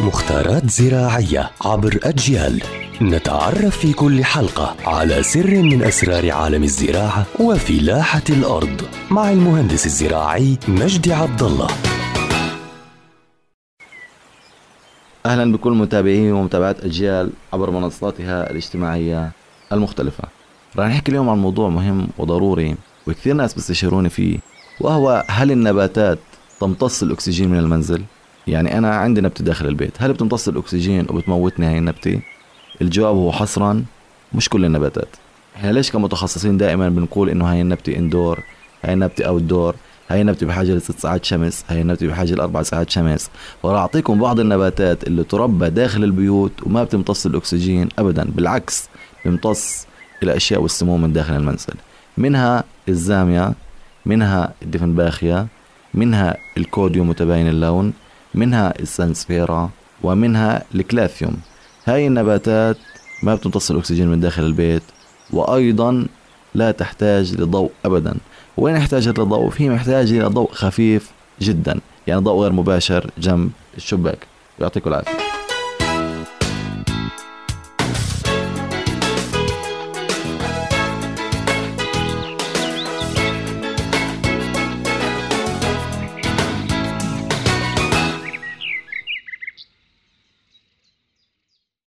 مختارات زراعية عبر أجيال. نتعرف في كل حلقة على سر من أسرار عالم الزراعة وفلاحة الأرض مع المهندس الزراعي مجدي عبد الله أهلا بكل متابعين ومتابعات أجيال عبر منصاتها الاجتماعية المختلفة. راح نحكي اليوم عن موضوع مهم وضروري وكثير ناس بيستشيروني فيه وهو هل النباتات تمتص الأكسجين من المنزل؟ يعني أنا عندي نبتة داخل البيت. هل بتمتص الأكسجين وبتموتني هاي النبتة؟ الجواب هو حصرا مش كل النباتات. إحنا ليش كمتخصصين دائما بنقول إنه هاي النبتة indoor هاي النبتة outdoor هاي النبتة بحاجة لست ساعات شمس هاي النبتة بحاجة لأربع ساعات شمس؟ وراح أعطيكم بعض النباتات اللي تربى داخل البيوت وما بتمتص الأكسجين أبدا. بالعكس بيمتص الأشياء والسموم من داخل المنزل. منها الزامية منها الدفنباخيا منها الكوديوم متباين اللون منها السانسفيرا ومنها الكلاثيوم. هاي النباتات ما بتمتص الأكسجين من داخل البيت وأيضا لا تحتاج لضوء أبدا. وين احتاجت للضوء؟ هي محتاجة لضوء خفيف جدا يعني ضوء غير مباشر جنب الشباك. يعطيكم العافية.